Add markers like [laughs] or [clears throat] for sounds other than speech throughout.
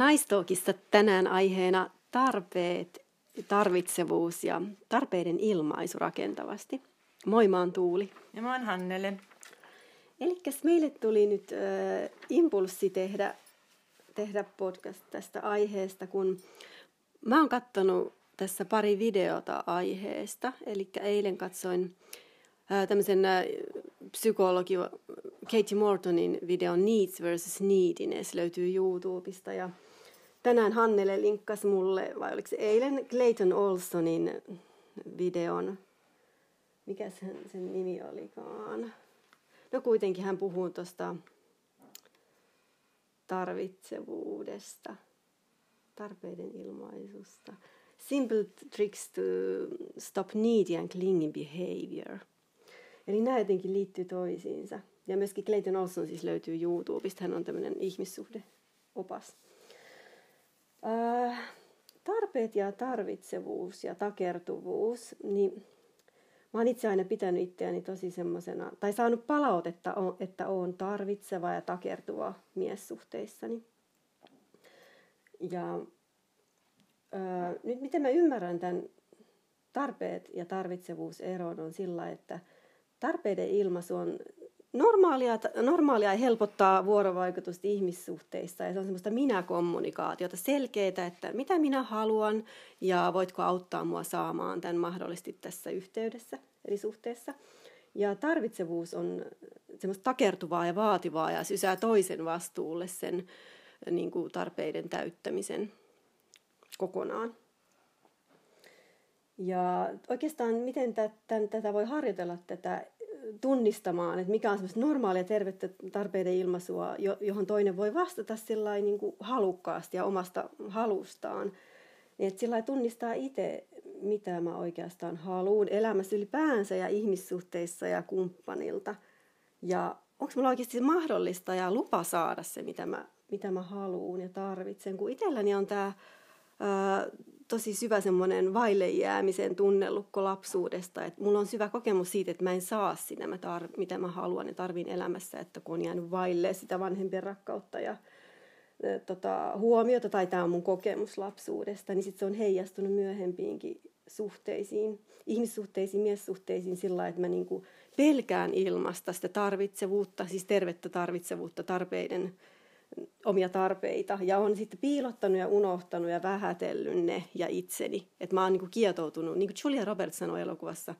Naistookissa tänään aiheena tarpeet, tarvitsevuus ja tarpeiden ilmaisu rakentavasti. Moi, mä oon Tuuli. Ja mä oon Hannele. Eli meille tuli nyt äh, impulssi tehdä, tehdä podcast tästä aiheesta, kun mä oon kattonut tässä pari videota aiheesta. Eli eilen katsoin äh, tämmöisen äh, psykologi Katie Mortonin videon Needs versus Neediness löytyy YouTubesta ja tänään Hannele linkkasi mulle, vai oliko se eilen, Clayton Olsonin videon, mikä sen, sen nimi olikaan. No kuitenkin hän puhuu tuosta tarvitsevuudesta, tarpeiden ilmaisusta. Simple tricks to stop needy and clinging behavior. Eli nämä jotenkin liittyy toisiinsa. Ja myöskin Clayton Olson siis löytyy YouTubesta. Hän on tämmöinen ihmissuhdeopas. Äh, tarpeet ja tarvitsevuus ja takertuvuus, niin mä oon itse aina pitänyt itseäni tosi semmoisena, tai saanut palautetta, että oon tarvitseva ja takertuva miessuhteissani. Ja äh, nyt miten mä ymmärrän tämän tarpeet ja tarvitsevuus eron on sillä, että tarpeiden ilmaisu on normaalia, normaalia helpottaa vuorovaikutusta ihmissuhteissa ja se on semmoista minä-kommunikaatiota, selkeää, että mitä minä haluan ja voitko auttaa mua saamaan tämän mahdollisesti tässä yhteydessä, eli suhteessa. Ja tarvitsevuus on semmoista takertuvaa ja vaativaa ja sysää toisen vastuulle sen niin kuin tarpeiden täyttämisen kokonaan. Ja oikeastaan miten tätä voi harjoitella tätä tunnistamaan, että mikä on semmoista normaalia tervettä tarpeiden ilmaisua, johon toinen voi vastata sillä niin kuin halukkaasti ja omasta halustaan. Niin että sillä tunnistaa itse, mitä mä oikeastaan haluan elämässä ylipäänsä ja ihmissuhteissa ja kumppanilta. Ja onko mulla oikeasti mahdollista ja lupa saada se, mitä mä, mitä mä haluan ja tarvitsen. Kun itselläni on tämä tosi syvä semmoinen vaille jäämisen tunnelukko lapsuudesta. Että mulla on syvä kokemus siitä, että mä en saa sitä, mä tar- mitä mä haluan ja tarvin elämässä, että kun on jäänyt vaille sitä vanhempien rakkautta ja e, tota, huomiota, tai tämä on mun kokemus lapsuudesta, niin sitten se on heijastunut myöhempiinkin suhteisiin, ihmissuhteisiin, miessuhteisiin sillä että mä niinku pelkään ilmasta sitä tarvitsevuutta, siis tervettä tarvitsevuutta, tarpeiden omia tarpeita ja on sitten piilottanut ja unohtanut ja vähätellyt ne ja itseni. Että mä oon niin kuin kietoutunut, niin kuin Julia Roberts sanoi elokuvassa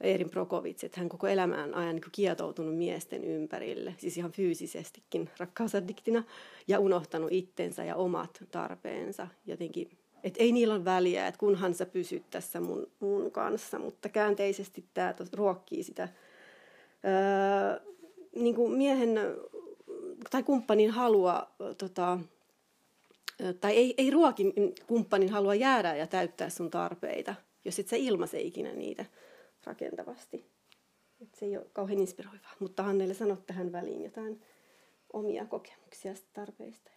Erin Prokovits, että hän koko elämään ajan niin kuin kietoutunut miesten ympärille, siis ihan fyysisestikin rakkausaddiktina, ja unohtanut itsensä ja omat tarpeensa jotenkin. Että ei niillä ole väliä, että kunhan sä pysyt tässä mun, mun kanssa, mutta käänteisesti tämä ruokkii sitä öö, niin kuin miehen tai kumppanin halua, tota, tai ei, ei ruokin kumppanin halua jäädä ja täyttää sun tarpeita, jos et sä ilmaise ikinä niitä rakentavasti. Et se ei ole kauhean inspiroivaa. Mutta Hannelle sanot tähän väliin jotain omia kokemuksia tarpeista.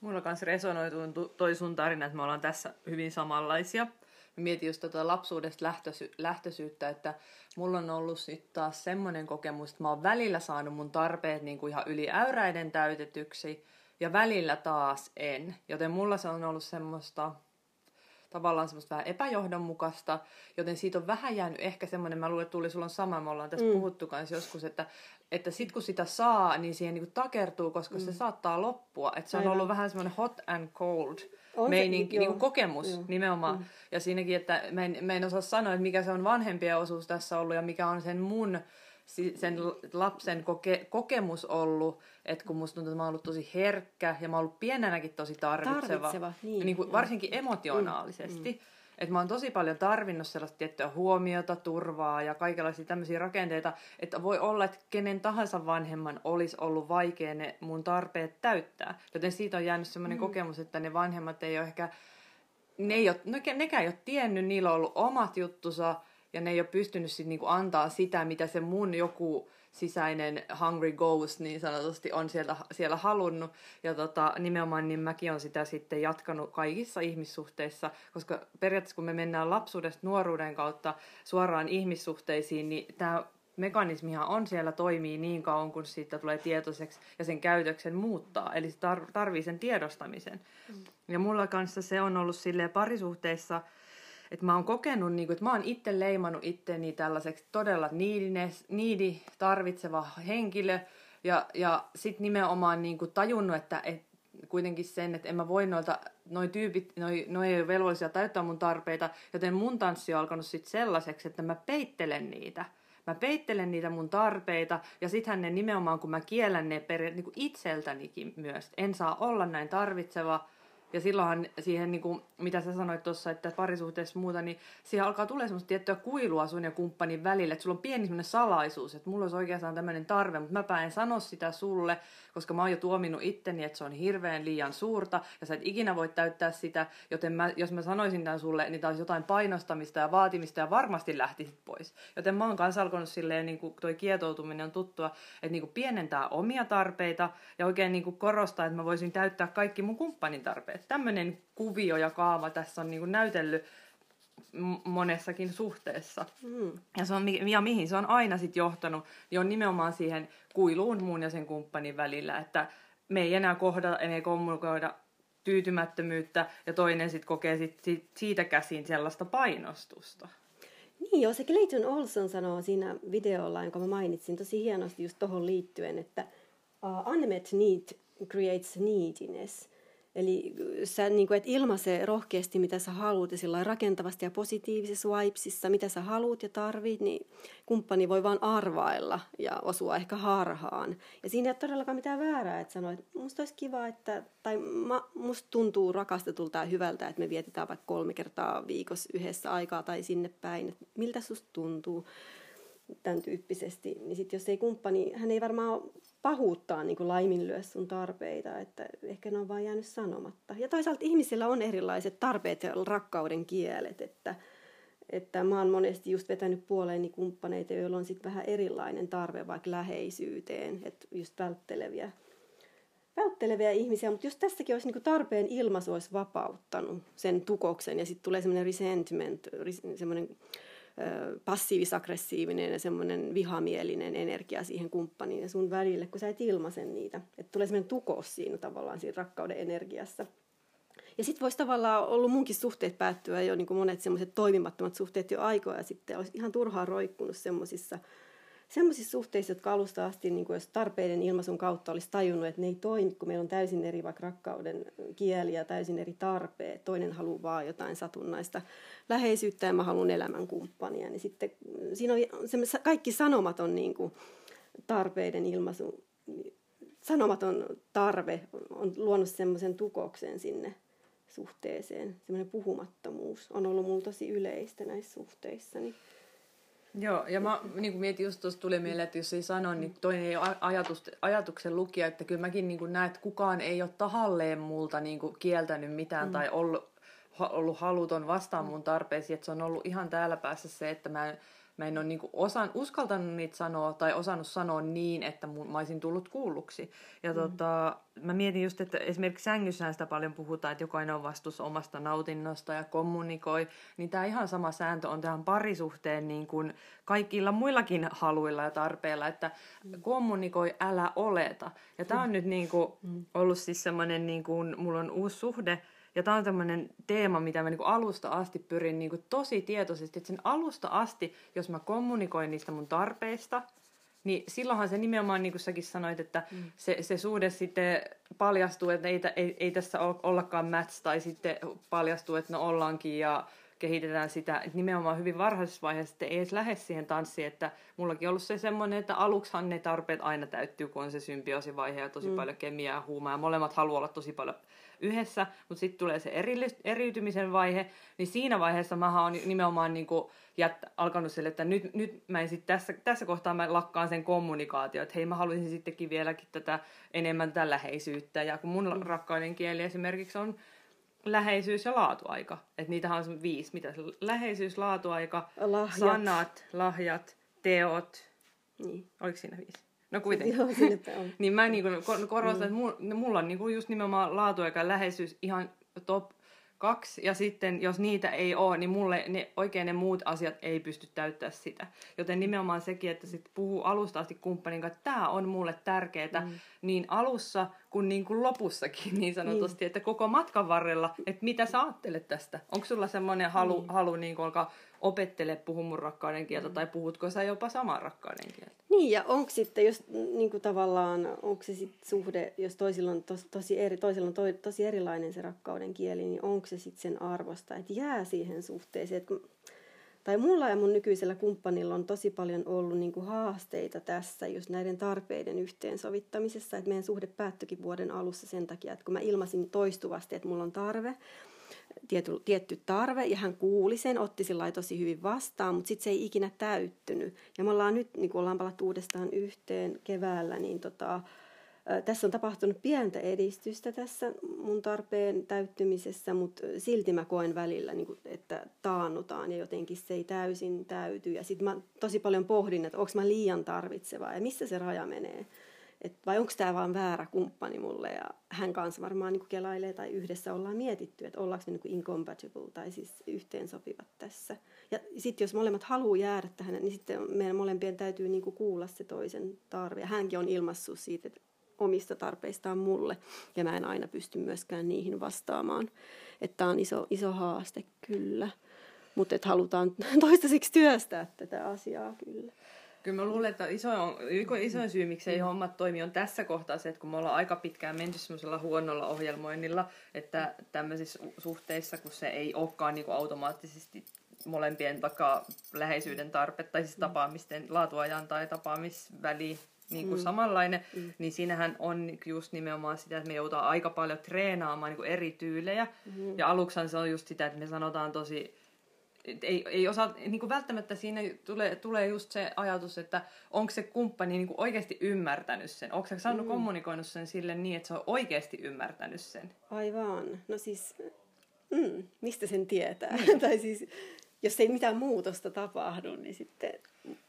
Mulla kanssa resonoi toi sun tarina, että me ollaan tässä hyvin samanlaisia. Mietin just tota lapsuudesta lähtösy- lähtöisyyttä, että mulla on ollut sitten taas semmoinen kokemus, että mä oon välillä saanut mun tarpeet niin kuin ihan yli äyräiden täytetyksi ja välillä taas en. Joten mulla se on ollut semmoista tavallaan semmoista vähän epäjohdonmukaista, joten siitä on vähän jäänyt ehkä semmoinen, mä luulen, että tuli sulla on sama, me ollaan tässä mm. puhuttu kanssa joskus, että, että sit kun sitä saa, niin siihen niin takertuu, koska mm. se saattaa loppua. Että se on Aivan. ollut vähän semmoinen hot and cold on meininki, se, niin kuin kokemus joo. nimenomaan. Mm. Ja siinäkin, että mä en, mä en osaa sanoa, että mikä se on vanhempien osuus tässä ollut ja mikä on sen mun sen lapsen koke, kokemus ollut, että kun musta tuntuu, että mä oon ollut tosi herkkä ja mä oon ollut pienenäkin tosi tarvitseva. Tarvitseva, niin. niin kuin, varsinkin emotionaalisesti. Mm. Mm. Että mä oon tosi paljon tarvinnut sellaista tiettyä huomiota, turvaa ja kaikenlaisia tämmöisiä rakenteita, että voi olla, että kenen tahansa vanhemman olisi ollut vaikea ne mun tarpeet täyttää. Joten siitä on jäänyt semmoinen mm. kokemus, että ne vanhemmat ei ole ehkä, ne ei ole, no, nekään ei ole tiennyt, niillä on ollut omat juttusa ja ne ei ole pystynyt sit niinku antaa sitä, mitä se mun joku sisäinen hungry ghost niin sanotusti on sieltä, siellä halunnut. Ja tota, nimenomaan niin mäkin on sitä sitten jatkanut kaikissa ihmissuhteissa, koska periaatteessa kun me mennään lapsuudesta nuoruuden kautta suoraan ihmissuhteisiin, niin tämä mekanismihan on siellä toimii niin kauan, kun siitä tulee tietoiseksi ja sen käytöksen muuttaa. Eli se tar- tarvii sen tiedostamisen. Mm. Ja mulla kanssa se on ollut silleen parisuhteissa, että mä oon kokenut, niin kuin, että mä oon itse leimannut itteni tällaiseksi todella niidines, niidi tarvitseva henkilö. Ja, ja sitten nimenomaan niin kuin tajunnut, että, että kuitenkin sen, että en mä voi noilta, noi tyypit, noi, noi ei ole velvollisia täyttää mun tarpeita, joten mun tanssi on alkanut sitten sellaiseksi, että mä peittelen niitä. Mä peittelen niitä mun tarpeita ja sittenhän ne nimenomaan, kun mä kiellän ne niin kuin itseltänikin myös. En saa olla näin tarvitseva, ja silloinhan siihen, niin kuin, mitä sä sanoit tuossa, että parisuhteessa muuta, niin siihen alkaa tulla semmoista tiettyä kuilua sun ja kumppanin välillä, että sulla on pieni semmoinen salaisuus, että mulla olisi oikeastaan tämmöinen tarve, mutta mä en sano sitä sulle, koska mä oon jo tuominut itteni, että se on hirveän liian suurta, ja sä et ikinä voi täyttää sitä, joten mä, jos mä sanoisin tämän sulle, niin tämä olisi jotain painostamista ja vaatimista, ja varmasti lähtisit pois. Joten mä oon kanssa alkanut silleen, niin kuin toi kietoutuminen on tuttua, että niin kuin pienentää omia tarpeita, ja oikein niin kuin korostaa, että mä voisin täyttää kaikki mun kumppanin tarpeet että tämmöinen kuvio ja kaava tässä on niin kuin näytellyt monessakin suhteessa. Mm. Ja, se on, ja mihin se on aina sitten johtanut, niin on nimenomaan siihen kuiluun mun ja sen kumppanin välillä, että me ei enää kohdata, ei kommunikoida tyytymättömyyttä ja toinen sitten kokee sit, sit siitä käsin sellaista painostusta. Niin joo, se Clayton Olson sanoo siinä videolla, jonka mä mainitsin tosi hienosti just tuohon liittyen, että uh, unmet need creates neediness. Eli sä niin kuin, et ilmaise rohkeasti, mitä sä haluat, ja sillä rakentavasti ja positiivisessa vibesissa, mitä sä haluat ja tarvit, niin kumppani voi vaan arvailla ja osua ehkä harhaan. Ja siinä ei ole todellakaan mitään väärää, että sanoo, että musta olisi kiva, että, tai ma, musta tuntuu rakastetulta ja hyvältä, että me vietetään vaikka kolme kertaa viikossa yhdessä aikaa tai sinne päin, että miltä susta tuntuu tämän tyyppisesti, niin sitten jos ei kumppani, hän ei varmaan pahuuttaa niin laiminlyö sun tarpeita, että ehkä ne on vaan jäänyt sanomatta. Ja toisaalta ihmisillä on erilaiset tarpeet ja rakkauden kielet, että, että mä oon monesti just vetänyt puoleeni kumppaneita, joilla on sitten vähän erilainen tarve vaikka läheisyyteen, että just vältteleviä, vältteleviä ihmisiä, mutta jos tässäkin olisi niin tarpeen ilmaisu olisi vapauttanut sen tukoksen ja sitten tulee semmoinen resentment, semmoinen passiivis-aggressiivinen ja semmoinen vihamielinen energia siihen kumppaniin ja sun välille, kun sä et ilmaise niitä. Että tulee semmoinen tukos siinä tavallaan siinä rakkauden energiassa. Ja sitten voisi tavallaan ollut munkin suhteet päättyä jo niin kuin monet semmoiset toimimattomat suhteet jo aikoja sitten. Olisi ihan turhaan roikkunut semmoisissa semmoisissa suhteissa, jotka alusta asti, niin kuin jos tarpeiden ilmaisun kautta olisi tajunnut, että ne ei toimi, kun meillä on täysin eri vaikka rakkauden kieli ja täysin eri tarpeet. Toinen haluaa vaan jotain satunnaista läheisyyttä ja mä haluan elämän kumppania. Niin sitten siinä on, kaikki sanomat on niin kuin tarpeiden ilmaisu, sanomaton tarve on luonut semmoisen tukoksen sinne suhteeseen. Semmoinen puhumattomuus on ollut mulla tosi yleistä näissä suhteissa. Niin Joo, ja mä niin kuin mietin just tuossa tuli mieleen, että jos ei sano, niin toinen ei ole ajatus, ajatuksen lukija, että kyllä mäkin niin kuin näen, että kukaan ei ole tahalleen multa niin kuin kieltänyt mitään mm. tai ollut, ollut haluton vastaan mun tarpeisiin, että se on ollut ihan täällä päässä se, että mä mä en ole niinku osan, uskaltanut niitä sanoa tai osannut sanoa niin, että mun, mä olisin tullut kuulluksi. Ja mm. tota, mä mietin just, että esimerkiksi sängyssään sitä paljon puhutaan, että jokainen on vastuussa omasta nautinnosta ja kommunikoi, niin tämä ihan sama sääntö on tähän parisuhteen niin kuin kaikilla muillakin haluilla ja tarpeilla, että mm. kommunikoi, älä oleta. Ja tämä on mm. nyt niin kuin mm. ollut siis semmoinen, niin kuin, mulla on uusi suhde, ja tämä on tämmöinen teema, mitä mä niinku alusta asti pyrin niinku tosi tietoisesti, että sen alusta asti, jos mä kommunikoin niistä mun tarpeista, niin silloinhan se nimenomaan, niin kuin säkin sanoit, että mm. se, se suhde sitten paljastuu, että ei, ei, ei tässä ollakaan match, tai sitten paljastuu, että no ollaankin, ja kehitetään sitä, että nimenomaan hyvin varhaisessa vaiheessa että ei edes lähde siihen tanssiin, että mullakin on ollut se semmoinen, että aluksihan ne tarpeet aina täyttyy, kun on se symbioosivaihe ja tosi mm. paljon kemiaa ja huumaa, ja molemmat haluaa olla tosi paljon yhdessä, mutta sitten tulee se eri, eriytymisen vaihe, niin siinä vaiheessa mä oon nimenomaan niin kuin jät, alkanut sille, että nyt, nyt mä en sit tässä, tässä kohtaa mä lakkaan sen kommunikaatio, että hei mä haluaisin sittenkin vieläkin tätä enemmän tätä läheisyyttä, ja kun mun mm. rakkauden kieli esimerkiksi on läheisyys ja laatuaika. Että niitähän on viisi. Mitä se läheisyys, laatuaika, lahjat. sanat, lahjat, teot. Niin. Oliko siinä viisi? No kuitenkin. Joo, on. [laughs] niin mä niin kuin korostan, mm. että mulla on niin kuin just nimenomaan laatuaika ja läheisyys ihan top kaksi, ja sitten jos niitä ei ole, niin mulle ne, oikein ne muut asiat ei pysty täyttää sitä. Joten nimenomaan sekin, että sit puhuu alusta asti kumppanin kanssa, että tämä on mulle tärkeää, mm. niin alussa kuin, niin kuin lopussakin niin sanotusti, niin. että koko matkan varrella, että mitä sä ajattelet tästä? Onko sulla semmoinen halu, niin. halu niin kuin alkaa opettele puhu mun rakkauden kieltä, mm. tai puhutko sä jopa samaa rakkauden kieltä? Niin, ja onko sitten, jos niin kuin tavallaan, onko se sitten suhde, jos toisilla on tos, tosi, eri, toisilla on to, tosi erilainen se rakkauden kieli, niin onko se sitten sen arvosta, että jää siihen suhteeseen, että tai mulla ja mun nykyisellä kumppanilla on tosi paljon ollut niin kuin haasteita tässä just näiden tarpeiden yhteensovittamisessa, että meidän suhde päättyikin vuoden alussa sen takia, että kun mä ilmasin toistuvasti, että mulla on tarve, tietty, tietty tarve ja hän kuuli sen, otti sillä tosi hyvin vastaan, mutta sitten se ei ikinä täyttynyt. Ja me ollaan nyt, niin kun ollaan palattu uudestaan yhteen keväällä, niin tota, tässä on tapahtunut pientä edistystä tässä mun tarpeen täyttymisessä, mutta silti mä koen välillä, niin että taannutaan ja jotenkin se ei täysin täyty. Ja sitten mä tosi paljon pohdin, että onko mä liian tarvitseva ja missä se raja menee. Et vai onko tämä vaan väärä kumppani mulle ja hän kanssa varmaan niin kelailee tai yhdessä ollaan mietitty, että ollaanko me niin incompatible tai siis yhteensopivat tässä. Ja sitten jos molemmat haluaa jäädä tähän, niin sitten meidän molempien täytyy niin kuulla se toisen tarve. Ja hänkin on ilmassut siitä, että omista tarpeistaan mulle ja mä en aina pysty myöskään niihin vastaamaan. Että on iso, iso haaste kyllä, mutta että halutaan [laughs] toistaiseksi työstää tätä asiaa kyllä. Kyllä mä luulen, että iso, on, iso syy, miksi ei hommat toimi, on tässä kohtaa se, että kun me ollaan aika pitkään menty semmoisella huonolla ohjelmoinnilla, että tämmöisissä suhteissa, kun se ei olekaan niin automaattisesti molempien takaa läheisyyden tarpe, tai siis tapaamisten laatuajan tai tapaamisväli niin kuin mm. samanlainen, mm. niin siinähän on just nimenomaan sitä, että me joudutaan aika paljon treenaamaan niin kuin eri tyylejä. Mm. Ja aluksi se on just sitä, että me sanotaan tosi ei, ei osaa, niin kuin välttämättä siinä tulee, tulee just se ajatus, että onko se kumppani niin kuin oikeasti ymmärtänyt sen. Onko se saanut mm. kommunikoinut sen sille niin, että se on oikeasti ymmärtänyt sen? Aivan. No siis, mm, mistä sen tietää? Mm. [laughs] tai siis, jos ei mitään muutosta tapahdu, niin sitten...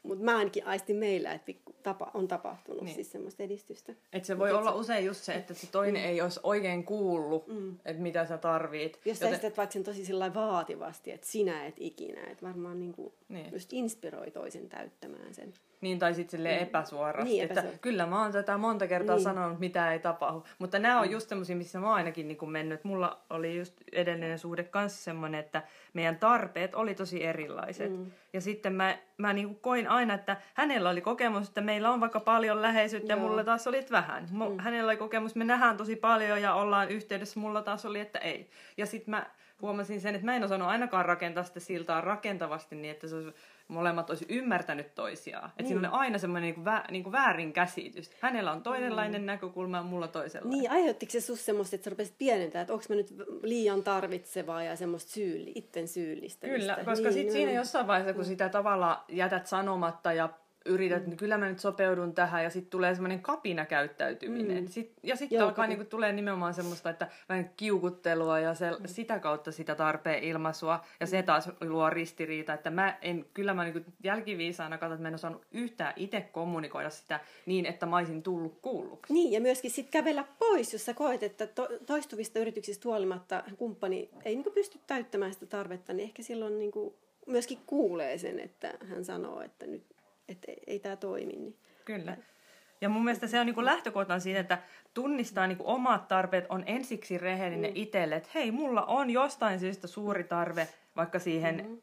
Mutta mä ainakin aistin meillä, että tapa, on tapahtunut niin. siis semmoista edistystä. Et se voi Mut olla se... usein just se, että se toinen mm. ei olisi oikein kuullut, mm. että mitä sä tarvit. Jos sä Joten... vaikka sen tosi vaativasti, että sinä et ikinä, että varmaan niinku niin. just inspiroi toisen täyttämään sen. Niin, tai sitten sille mm. epäsuorasti, niin, että kyllä mä oon tätä monta kertaa niin. sanonut, mitä ei tapahdu. Mutta nämä on mm. just semmoisia, missä mä oon ainakin niin mennyt. Mulla oli just edellinen suhde kanssa semmoinen, että meidän tarpeet oli tosi erilaiset. Mm. Ja sitten mä, mä niin koin aina, että hänellä oli kokemus, että meillä on vaikka paljon läheisyyttä Joo. ja mulla taas oli vähän. Mm. Hänellä oli kokemus, me nähdään tosi paljon ja ollaan yhteydessä, mulla taas oli, että ei. Ja sitten mä huomasin sen, että mä en osannut ainakaan rakentaa sitä siltaa rakentavasti niin, että se olisi molemmat olisi ymmärtänyt toisiaan. Että niin. siinä on aina semmoinen niin vä, niin kuin väärin käsitys. Hänellä on toisenlainen mm. näkökulma ja mulla toisenlainen. Niin, aiheuttiko se sus semmoista, että sä rupesit pienentää, että onko mä nyt liian tarvitsevaa ja semmoista syylli, itten syyllistä? Kyllä, koska niin, sitten siinä jossain vaiheessa, kun sitä tavalla jätät sanomatta ja yrität, mm. kyllä mä nyt sopeudun tähän ja sitten tulee semmoinen kapina käyttäytyminen. Mm. Sit, ja sitten alkaa niinku, tulee nimenomaan semmoista, että vähän kiukuttelua ja se, mm. sitä kautta sitä tarpeen ilmaisua ja mm. se taas luo ristiriita, että mä en, kyllä mä niinku jälkiviisaana katson, että mä en osannut yhtään itse kommunikoida sitä niin, että mä olisin tullut kuulluksi. Niin ja myöskin sitten kävellä pois, jos sä koet, että to, toistuvista yrityksistä huolimatta kumppani ei niinku pysty täyttämään sitä tarvetta, niin ehkä silloin niinku myöskin kuulee sen, että hän sanoo, että nyt että ei, ei tämä toimi. Niin. Kyllä. Ja mun mielestä se on niin lähtökohtaan siitä, että tunnistaa niin omat tarpeet, on ensiksi rehellinen mm. itselle, että hei, mulla on jostain syystä suuri tarve vaikka siihen, mm-hmm.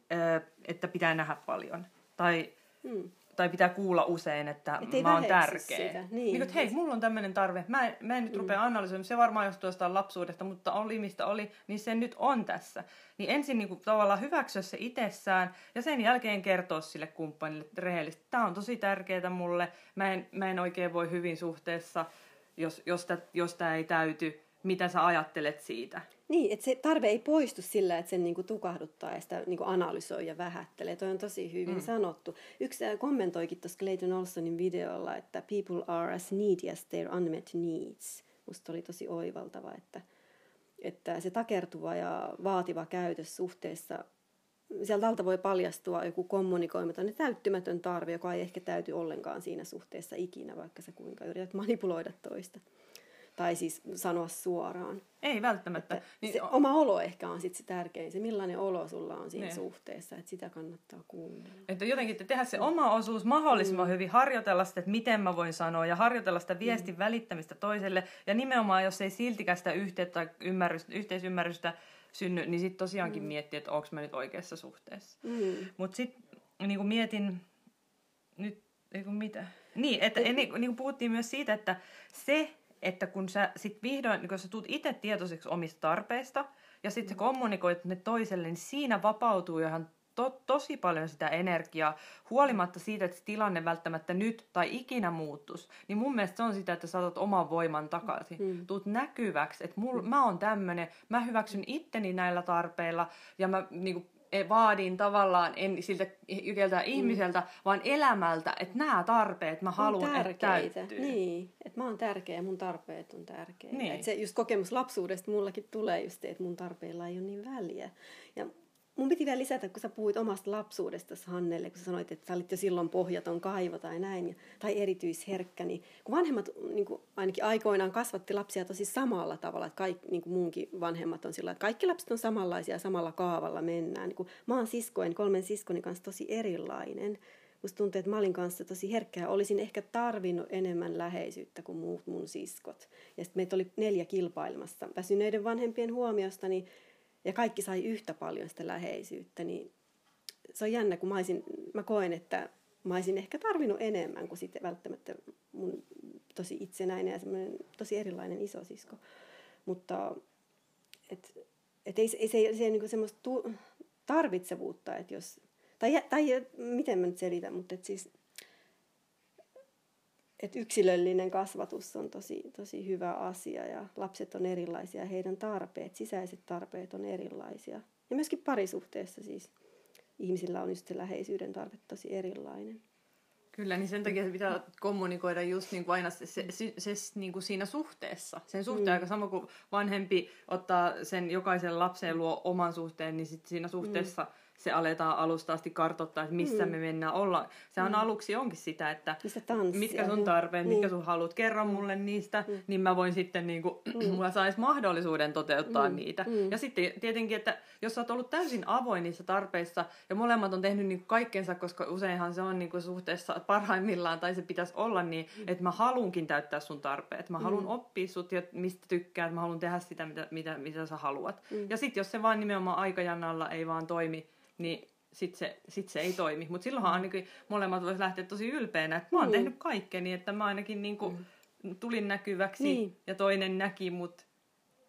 että pitää nähdä paljon. Tai mm tai pitää kuulla usein, että Et mä oon tärkeä. Sitä. Niin. niin että hei, mulla on tämmöinen tarve. Mä en, mä en nyt mm. rupea analysoimaan, se varmaan johtuu jostain lapsuudesta, mutta oli mistä oli, niin se nyt on tässä. Niin ensin niin kuin, tavallaan hyväksyä se itsessään ja sen jälkeen kertoa sille kumppanille rehellisesti. Tämä on tosi tärkeää mulle, mä en, mä en oikein voi hyvin suhteessa, jos, jos, tämä jos ei täyty. Mitä sä ajattelet siitä? Niin, että se tarve ei poistu sillä, että sen niinku tukahduttaa ja sitä niinku analysoi ja vähättelee. Toi on tosi hyvin mm. sanottu. Yksi kommentoikin tuossa Clayton Olsonin videolla, että people are as needy as their unmet needs. Musta oli tosi oivaltava, että, että se takertuva ja vaativa käytös suhteessa, sieltä alta voi paljastua joku kommunikoimaton ja täyttymätön tarve, joka ei ehkä täyty ollenkaan siinä suhteessa ikinä, vaikka sä kuinka yrität manipuloida toista tai siis sanoa suoraan. Ei välttämättä. Että niin, se oma olo ehkä on sitten se tärkein, se millainen olo sulla on siinä ne. Niin. suhteessa, että sitä kannattaa kuunnella. Että jotenkin te tehdä se oma osuus mahdollisimman mm. hyvin, harjoitella sitä, että miten mä voin sanoa ja harjoitella sitä viestin mm. välittämistä toiselle. Ja nimenomaan, jos ei siltikään sitä yhteyttä tai ymmärrystä, yhteisymmärrystä synny, niin sitten tosiaankin mm. miettiä, että onko mä nyt oikeassa suhteessa. Mm. Mutta sitten niin mietin, nyt, ei kun mitä? Niin, että niin, niin kuin puhuttiin myös siitä, että se, että kun sä sit vihdoin, kun sä tulet itse tietoiseksi omista tarpeista, ja sitten sä kommunikoit ne toiselle, niin siinä vapautuu ihan to, tosi paljon sitä energiaa, huolimatta siitä, että se tilanne välttämättä nyt tai ikinä muuttus. Niin mun mielestä se on sitä, että saatat oman voiman takaisin. Mm. Tuut näkyväksi, että mul, mä oon tämmönen, mä hyväksyn itteni näillä tarpeilla, ja mä niinku, vaadin tavallaan en siltä ykeltä ihmiseltä, mm. vaan elämältä, että nämä tarpeet mä haluan, että täyttyy. Niin, että mä oon tärkeä ja mun tarpeet on tärkeitä. Niin. Et se just kokemus lapsuudesta mullakin tulee just että mun tarpeilla ei ole niin väliä. Ja mun piti vielä lisätä, kun sä puhuit omasta lapsuudesta Hannelle, kun sä sanoit, että sä olit jo silloin pohjaton kaivo tai näin, tai erityisherkkä, niin kun vanhemmat niin kuin ainakin aikoinaan kasvatti lapsia tosi samalla tavalla, että kaikki, niin kuin muunkin vanhemmat on sillä että kaikki lapset on samanlaisia ja samalla kaavalla mennään. Niin kuin mä oon siskoen, kolmen siskoni kanssa tosi erilainen. Musta tuntuu, että mä olin kanssa tosi herkkää. Olisin ehkä tarvinnut enemmän läheisyyttä kuin muut mun siskot. Ja sitten meitä oli neljä kilpailemassa. Väsyneiden vanhempien huomiosta, niin ja kaikki sai yhtä paljon sitä läheisyyttä, niin se on jännä, kun mä, olisin, mä koen, että mä olisin ehkä tarvinnut enemmän kuin sitten välttämättä mun tosi itsenäinen ja semmoinen tosi erilainen isosisko. Mutta et, et ei, ei, se ei, se ei niinku semmoista tu, tarvitsevuutta, että jos, tai, tai miten mä nyt selitän, mutta et siis että yksilöllinen kasvatus on tosi, tosi hyvä asia ja lapset on erilaisia, heidän tarpeet, sisäiset tarpeet on erilaisia. Ja myöskin parisuhteessa siis ihmisillä on just se läheisyyden tarve tosi erilainen. Kyllä, niin sen takia se pitää kommunikoida just niin kuin aina se, se, se, se niin kuin siinä suhteessa. Sen suhteen mm. aika sama kuin vanhempi ottaa sen jokaisen lapsen luo oman suhteen, niin sit siinä suhteessa mm se aletaan alusta asti kartoittaa, että missä mm. me mennään olla. Sehän mm. aluksi onkin sitä, että mitkä sun tarpeet, mm. mitkä sun haluat, kerro mm. mulle niistä, mm. niin mä voin sitten, niin kuin, [clears throat] mm. mulla saisi mahdollisuuden toteuttaa mm. niitä. Mm. Ja sitten tietenkin, että jos sä oot ollut täysin avoin niissä tarpeissa, ja molemmat on tehnyt niin kaikkensa, koska useinhan se on niin kuin suhteessa parhaimmillaan, tai se pitäisi olla niin, mm. että mä haluunkin täyttää sun tarpeet. Mä haluan mm. oppia sut, ja mistä tykkäät, mä haluan tehdä sitä, mitä, mitä, mitä sä haluat. Mm. Ja sitten jos se vaan nimenomaan aikajannalla ei vaan toimi, niin sitten se, sit se ei toimi. Mutta silloinhan ainakin molemmat voisi lähteä tosi ylpeänä, että mä oon mm. tehnyt kaikkeni, että mä ainakin niinku mm. tulin näkyväksi niin. ja toinen näki mut.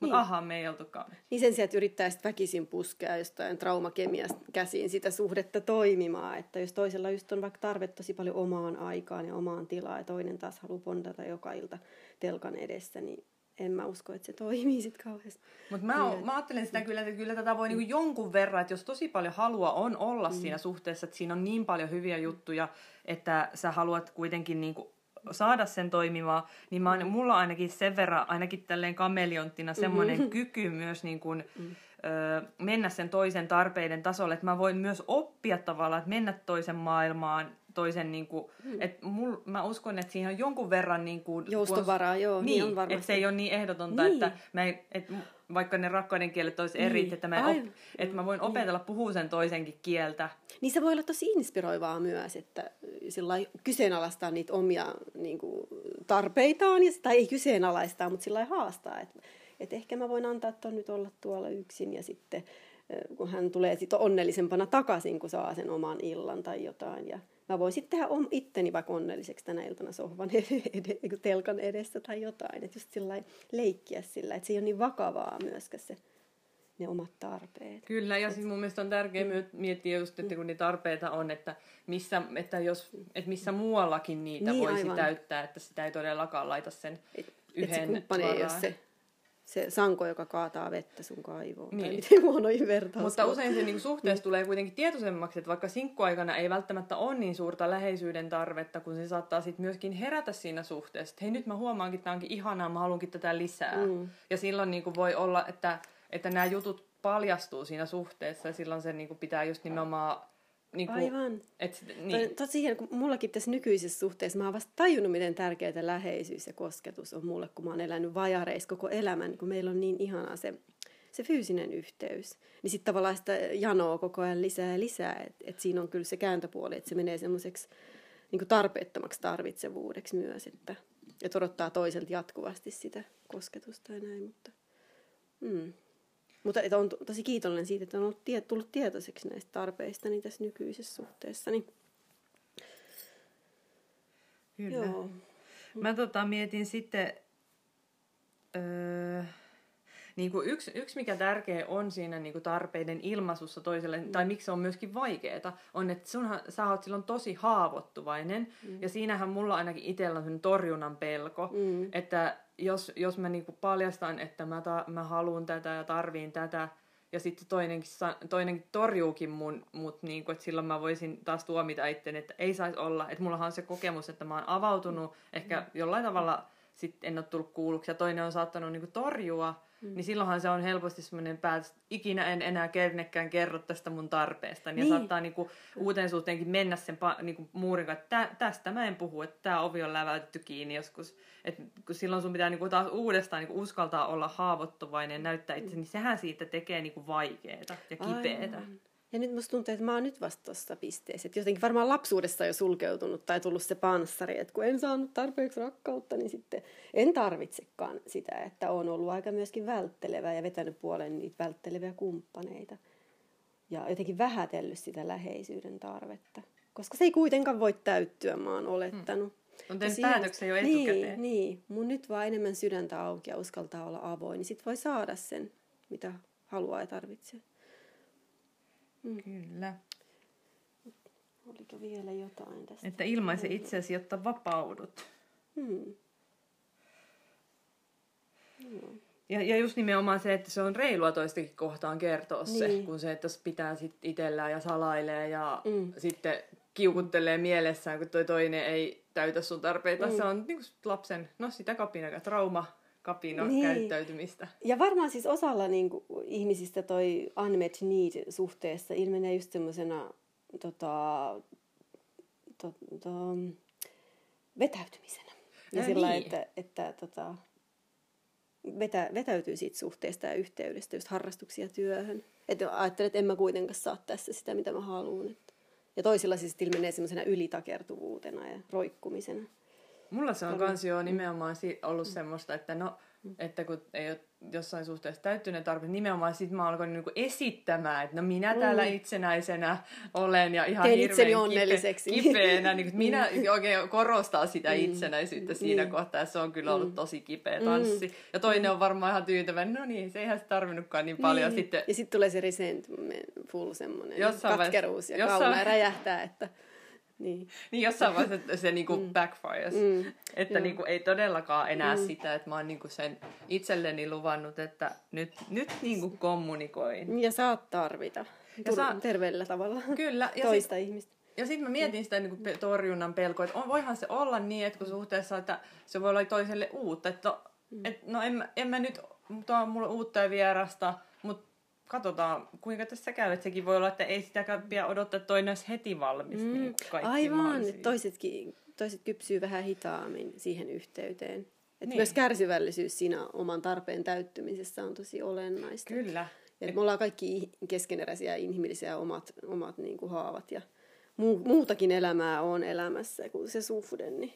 Mutta niin. aha, me ei oltukaan. Niin sen sijaan, että yrittää väkisin puskea jostain traumakemiasta käsiin sitä suhdetta toimimaan. Että jos toisella just on vaikka tarve tosi paljon omaan aikaan ja omaan tilaan ja toinen taas haluaa pondata joka ilta telkan edessä, niin en mä usko, että se toimii sitten kauheasti. Mutta mä, niin, mä ajattelen sitä kyllä, että kyllä tätä voi niinku jonkun verran, että jos tosi paljon halua on olla mm. siinä suhteessa, että siinä on niin paljon hyviä juttuja, että sä haluat kuitenkin niinku saada sen toimimaan, niin mä, mulla on ainakin sen verran, ainakin tälleen kamelionttina semmoinen mm-hmm. kyky myös niin kuin, mm. ö, mennä sen toisen tarpeiden tasolle, että mä voin myös oppia tavallaan, että mennä toisen maailmaan toisen, niin kuin, hmm. että mul, mä uskon, että siinä on jonkun verran niin kuin, joustovaraa, kun, joo, niin, niin on varmasti. Että se ei ole niin ehdotonta, niin. että mä, et, vaikka ne rakkauden kielet olisi eri, niin. että, mä op, että mä voin opetella niin. puhua sen toisenkin kieltä. Niin se voi olla tosi inspiroivaa myös, että sillä kyseenalaistaa niitä omia niin kuin, tarpeitaan, ja, tai ei kyseenalaistaa, mutta sillä haastaa, että, että ehkä mä voin antaa tuon nyt olla tuolla yksin ja sitten kun hän tulee sit onnellisempana takaisin, kun saa sen oman illan tai jotain. Ja mä voin sitten tehdä itteni vaikka onnelliseksi tänä iltana sohvan [laughs] ed- telkan edessä tai jotain. Että just sillä leikkiä sillä, että se ei ole niin vakavaa myöskään se ne omat tarpeet. Kyllä, ja siis mun mielestä on tärkeää mm. miettiä just, että kun niitä tarpeita on, että missä, että jos, että missä muuallakin niitä niin, voisi aivan. täyttää, että sitä ei todellakaan laita sen et, yhden et se ei ole se se sanko, joka kaataa vettä sun kaivoon. Niin. Tai miten huonoin vertaus. Mutta usein se niin suhteessa tulee kuitenkin tietoisemmaksi, että vaikka sinkkuaikana ei välttämättä ole niin suurta läheisyyden tarvetta, kun se saattaa sitten myöskin herätä siinä suhteessa. Että hei nyt mä huomaankin, että tämä onkin ihanaa, mä haluankin tätä lisää. Mm. Ja silloin niin kuin voi olla, että, että nämä jutut paljastuu siinä suhteessa ja silloin se niin kuin pitää just nimenomaan Niin kuin, Aivan. Et, niin. Tosi hieno, kun mullakin tässä nykyisessä suhteessa mä oon vasta tajunnut, miten tärkeää läheisyys ja kosketus on mulle, kun mä oon elänyt vajareissa koko elämän, kun meillä on niin ihanaa se, se fyysinen yhteys. Niin sitten tavallaan sitä janoa koko ajan lisää ja lisää, että et siinä on kyllä se kääntöpuoli, että se menee semmoiseksi niin tarpeettomaksi tarvitsevuudeksi myös, että, että odottaa toiselta jatkuvasti sitä kosketusta ja näin, mutta... Mm. Mutta että on tosi kiitollinen siitä, että on ollut tie, tullut tietoiseksi näistä tarpeista niin tässä nykyisessä suhteessa. Niin... Kyllä. Joo. Mä tota, mietin sitten, öö, niin kuin yksi, yksi, mikä tärkeä on siinä niin kuin tarpeiden ilmaisussa toiselle, mm. tai miksi se on myöskin vaikeaa, on, että sunhan, sä oot silloin tosi haavoittuvainen, mm. ja siinähän mulla ainakin itsellä on torjunnan pelko, mm. että jos, jos mä niinku paljastan, että mä, ta, mä haluan tätä ja tarviin tätä, ja sitten toinenkin, toinenkin torjuukin mun, mut niinku, että silloin mä voisin taas tuomita itteni, että ei saisi olla. Että mullahan on se kokemus, että mä oon avautunut, ehkä jollain tavalla sitten en ole tullut kuulluksi, ja toinen on saattanut niinku torjua, Mm. Niin silloinhan se on helposti semmoinen päätös, että ikinä en enää kernekään kerro tästä mun tarpeesta. Niin. Ja saattaa niinku uuteen suhteenkin mennä sen pa- niinku muurin kanssa, että tästä mä en puhu, että tämä ovi on läväytetty kiinni joskus. Et kun silloin sun pitää niinku taas uudestaan niinku uskaltaa olla haavoittuvainen ja näyttää itse, niin sehän siitä tekee niinku vaikeaa ja kipeätä. Aivan. Ja nyt musta tuntuu, että mä oon nyt vasta tuossa pisteessä. Että jotenkin varmaan lapsuudessa jo sulkeutunut tai tullut se panssari, että kun en saanut tarpeeksi rakkautta, niin sitten en tarvitsekaan sitä, että on ollut aika myöskin välttelevä ja vetänyt puoleen niitä vältteleviä kumppaneita. Ja jotenkin vähätellyt sitä läheisyyden tarvetta. Koska se ei kuitenkaan voi täyttyä, mä oon olettanut. Hmm. On tehnyt päätöksen jo etukäteen. Niin, niin, mun nyt vaan enemmän sydäntä auki ja uskaltaa olla avoin, niin sit voi saada sen, mitä haluaa ja tarvitsee. Mm. Kyllä. Oliko vielä jotain tästä? Että ilmaise itseäsi, jotta vapaudut. Hmm. Ja, ja just nimenomaan se, että se on reilua toistakin kohtaan kertoa niin. se, kun se, että jos pitää sit itsellään ja salailee ja mm. sitten kiukuttelee mielessään, kun toi toinen ei täytä sun tarpeita. Mm. Se on niin lapsen, no sitä kapina, trauma, kapino niin. käyttäytymistä. Ja varmaan siis osalla niin kuin, ihmisistä toi unmet need suhteessa ilmenee just semmoisena tota, to, to, vetäytymisenä. Ja, ja sillä niin. että, että tota, vetä, vetäytyy siitä suhteesta ja yhteydestä, just harrastuksia työhön. Että ajattelen, että en mä kuitenkaan saa tässä sitä, mitä mä haluan. Ja toisilla siis ilmenee semmoisena ylitakertuvuutena ja roikkumisena. Mulla se on kans jo nimenomaan ollut semmoista, että no, että kun ei ole jossain suhteessa täyttynyt tarve, nimenomaan sitten mä alkoin niinku esittämään, että no minä täällä mm. itsenäisenä olen ja ihan Tein hirveän onnelliseksi. Kipe, kipeänä, niin minä [laughs] oikein korostaa sitä mm. itsenäisyyttä mm. siinä mm. kohtaa, se on kyllä ollut mm. tosi kipeä tanssi. Mm. Ja toinen on varmaan ihan tyytyväinen, no niin, se ei ihan tarvinnutkaan niin paljon. Niin. Sitten... Ja sitten tulee se resentful semmoinen katkeruus ja jossain... kauna räjähtää, että niin. niin jossain vaiheessa se niinku mm. backfires. Mm. Että Joo. niinku ei todellakaan enää mm. sitä, että mä oon niinku sen itselleni luvannut, että nyt, nyt niinku kommunikoin. Ja saat tarvita ja saa... terveellä tavalla Kyllä. Ja toista sit, ihmistä. Ja sitten mä mietin sitä niin kuin torjunnan pelkoa, että on, voihan se olla niin, että kun suhteessa, että se voi olla toiselle uutta. Että, no, mm. et, no en, en mä nyt, tuo on mulle uutta ja vierasta, katsotaan, kuinka tässä käy. Että sekin voi olla, että ei sitäkään pidä odottaa, että toinen olisi heti valmis. Mm, niin aivan, toisetkin, toiset kypsyy vähän hitaammin siihen yhteyteen. Että niin. Myös kärsivällisyys siinä oman tarpeen täyttymisessä on tosi olennaista. Kyllä. Et... Me ollaan kaikki keskeneräisiä inhimillisiä omat, omat niin kuin haavat ja muu, muutakin elämää on elämässä kuin se suhde. Niin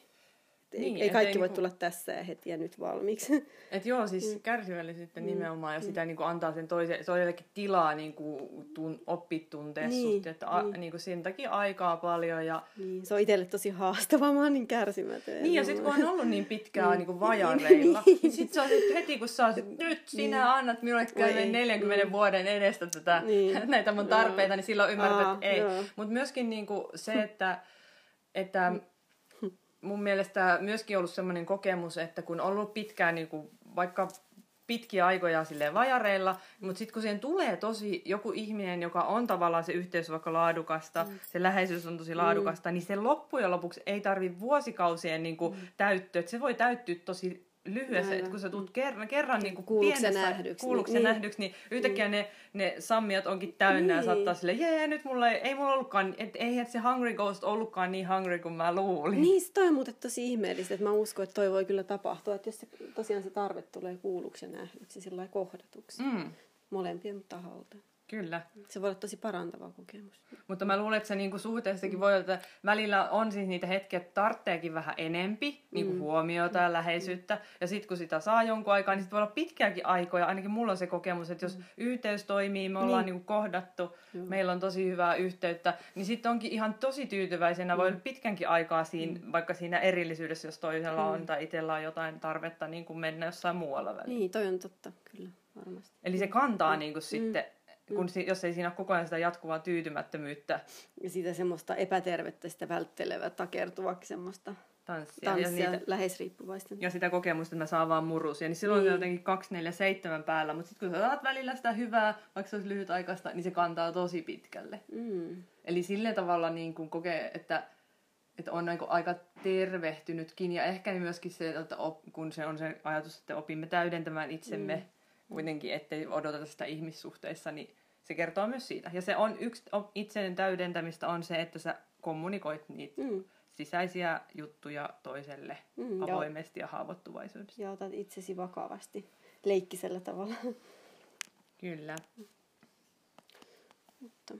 niin, ei kaikki ei voi niinku... tulla tässä ja heti ja nyt valmiiksi. [laughs] Et joo, siis mm. kärsivällisyyttä mm. nimenomaan ja mm. sitä niin kuin antaa sen toise, toisellekin tilaa niin kuin tun, oppitunteessa niin, suhteen, että niin. A, niin kuin sen takia aikaa paljon. Ja... Niin, se on itselle tosi haastavaa, mä oon niin kärsimätön. Niin ja sitten kun on ollut niin pitkään niin. niin kuin [laughs] vajareilla, niin, niin sitten se on sit heti kun sä oot, nyt sinä niin. annat minulle käydä 40 niin. vuoden edestä tätä, [laughs] niin. näitä mun tarpeita, niin silloin ymmärrät, että ei. Mutta myöskin niin kuin se, että, että mun mielestä myöskin ollut sellainen kokemus, että kun on ollut pitkään niin kuin vaikka pitkiä aikoja sille vajareilla, mutta sitten kun siihen tulee tosi joku ihminen, joka on tavallaan se yhteys vaikka laadukasta, mm. se läheisyys on tosi laadukasta, mm. niin se loppujen lopuksi ei tarvi vuosikausien niin kuin mm. täyttyä. Et se voi täyttyä tosi lyhyessä, että kun sä tulet kerran, kerran niin kuin Kuulluksi ja pienessä, nähdyksi, niin- ja nähdyksi, niin yhtäkkiä ne, ne sammiot onkin täynnä ja Niin. saattaa silleen, jee, nyt mulla ei, ei mulla ollutkaan, et, ei et se Hungry Ghost ollutkaan niin hungry kuin mä luulin. Niin, se toi on muuten tosi ihmeellistä, että mä uskon, että toi voi kyllä tapahtua, että jos se, tosiaan se tarve tulee kuulluksi ja nähdyksi, sillä lailla kohdatuksi Mm, molempien taholta. Kyllä. Se voi olla tosi parantava kokemus. Mutta mä luulen, että se niinku suhteessakin voi olla, että välillä on siis niitä hetkiä, että tarvitseekin vähän enempi niinku Mm. huomiota ja läheisyyttä. Ja sitten kun sitä saa jonkun aikaa, niin sit voi olla pitkiäkin aikoja. Ainakin mulla on se kokemus, että jos yhteys toimii, me ollaan Niin. niinku kohdattu, Joo. meillä on tosi hyvää yhteyttä, niin sitten onkin ihan tosi tyytyväisenä. Voi olla pitkänkin aikaa siinä, vaikka siinä erillisyydessä, jos toisella on tai itsellä on jotain tarvetta niin kuin mennä jossain muualla välillä. Niin, toi on totta, kyllä, varmasti. Eli se kantaa niinku sitten, kun si- jos ei siinä ole koko ajan sitä jatkuvaa tyytymättömyyttä Ja sitä semmoista epätervettä, sitä välttelevää, takertuvaksi semmoista tanssia, tanssia ja, niitä, läheisriippuvaisten. ja sitä kokemusta, että mä saan vaan murusia, niin silloin Niin. se on jotenkin 247 päällä, mutta sitten kun sä saat välillä sitä hyvää, vaikka se olisi lyhytaikaista, niin se kantaa tosi pitkälle. Mm. Eli sillä tavalla niin kuin kokee, että, että on niin aika tervehtynytkin ja ehkä myöskin se, että op, kun se on se ajatus, että opimme täydentämään itsemme mm. Kuitenkin, ettei odoteta sitä ihmissuhteissa, niin se kertoo myös siitä. Ja se on yksi itsen täydentämistä on se, että sä kommunikoit niitä Mm. sisäisiä juttuja toiselle Mm, avoimesti ja haavoittuvaisuudessa. Ja otat itsesi vakavasti leikkisellä tavalla. Kyllä. Mutta,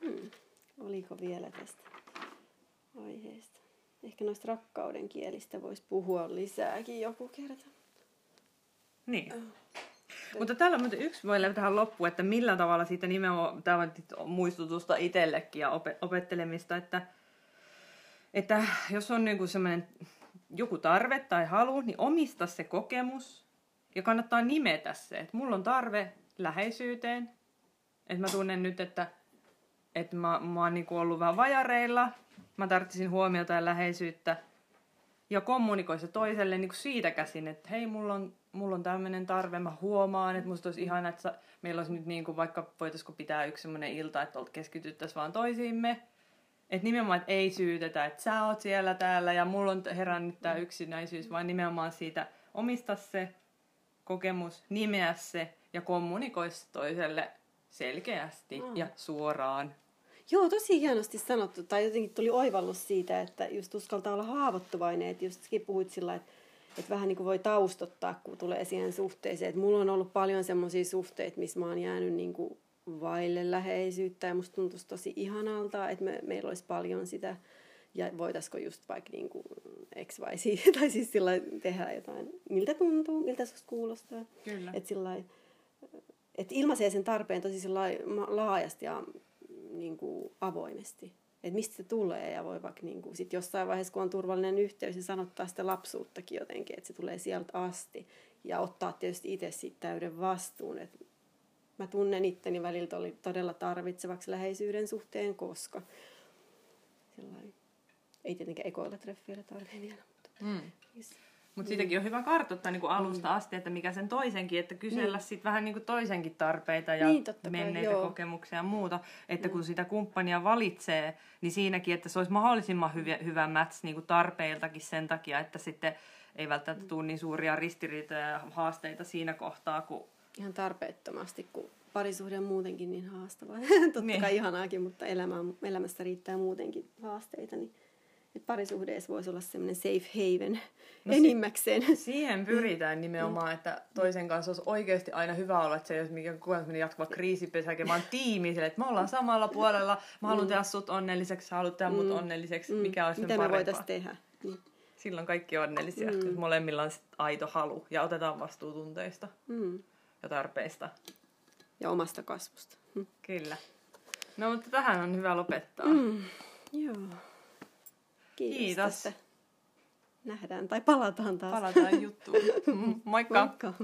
hmm, oliko vielä tästä aiheesta? Ehkä noista rakkauden kielistä voisi puhua lisääkin joku kerta. Niin. Mutta täällä on muuten yksi vielä tähän loppuun, että millä tavalla siitä nimenomaan, tämä muistutusta itsellekin ja opet- opettelemista, että, että jos on niinku semmoinen joku tarve tai halu, niin omista se kokemus ja kannattaa nimetä se, että mulla on tarve läheisyyteen, että mä tunnen nyt, että, että mä, mä oon niinku ollut vähän vajareilla, mä tarvitsisin huomiota ja läheisyyttä, ja kommunikoi se toiselle niin kuin siitä käsin, että hei, mulla on, mulla on tämmöinen tarve, mä huomaan, että musta olisi ihana, että sä, meillä olisi nyt niin kuin vaikka voitaisiko pitää yksi semmoinen ilta, että keskityttäisiin vaan toisiimme. Että nimenomaan, että ei syytetä, että sä oot siellä täällä ja mulla on herännyt tämä yksinäisyys, vaan nimenomaan siitä omista se kokemus, nimeä se ja kommunikoi se toiselle selkeästi Mm. ja suoraan. Joo, tosi hienosti sanottu. Tai jotenkin tuli oivallus siitä, että just uskaltaa olla haavoittuvainen. Että just puhuit sillä että, että vähän niin kuin voi taustottaa, kun tulee siihen suhteeseen. Että mulla on ollut paljon semmoisia suhteita, missä mä oon jäänyt niin kuin vaille läheisyyttä. Ja musta tuntuisi tosi ihanalta, että me, meillä olisi paljon sitä. Ja voitaisiko just vaikka niin kuin X vai Z, [laughs] tai siis sillä tehdä jotain, miltä tuntuu, miltä susta kuulostaa. Kyllä. Että sillä että ilmaisee sen tarpeen tosi laajasti ja niin kuin avoimesti. Että mistä se tulee ja voi vaikka niin kuin sit jossain vaiheessa, kun on turvallinen yhteys, niin sanottaa sitä lapsuuttakin jotenkin, että se tulee sieltä asti. Ja ottaa tietysti itse siitä täyden vastuun. Et mä tunnen itteni väliltä oli todella tarvitsevaksi läheisyyden suhteen, koska sellainen, ei tietenkään ekoilla treffeillä tarvitse vielä, mutta Mm. siis, Mutta siitäkin on hyvä kartoittaa niin kuin alusta asti, että mikä sen toisenkin, että kysellä Niin. sit vähän niin kuin toisenkin tarpeita ja Niin, kai, menneitä joo. kokemuksia ja muuta. Että kun sitä kumppania valitsee, niin siinäkin, että se olisi mahdollisimman hyvä, hyvä match niin kuin tarpeiltakin sen takia, että sitten ei välttämättä tule niin suuria ristiriitoja ja haasteita siinä kohtaa, kun ihan tarpeettomasti, kun parisuhde on muutenkin niin haastava. [laughs] Totta Niin. kai ihanaakin, mutta elämä, elämässä riittää muutenkin haasteita. Niin, että parisuhdeessa voisi olla semmoinen safe haven No no, si- enimmäkseen. siihen pyritään nimenomaan, että toisen kanssa olisi oikeasti aina hyvä olla, että se ei olisi mikään koko ajan jatkuva kriisipesäke, vaan tiimi sille, että me ollaan samalla puolella, mä haluan tehdä sut onnelliseksi, sä haluat tehdä mut onnelliseksi, mikä olisi Mm. Mitä sen me parempaa. voitaisiin tehdä. Niin. Silloin kaikki on onnellisia, mm. jos molemmilla on aito halu ja otetaan vastuu tunteista Mm. ja tarpeista. Ja omasta kasvusta. Mm. Kyllä. No mutta tähän on hyvä lopettaa. Mm. Joo. Kiitos. Kiitos. Tästä. Nähdään tai palataan taas. Palataan juttuun. [laughs] Moikka! Moikka.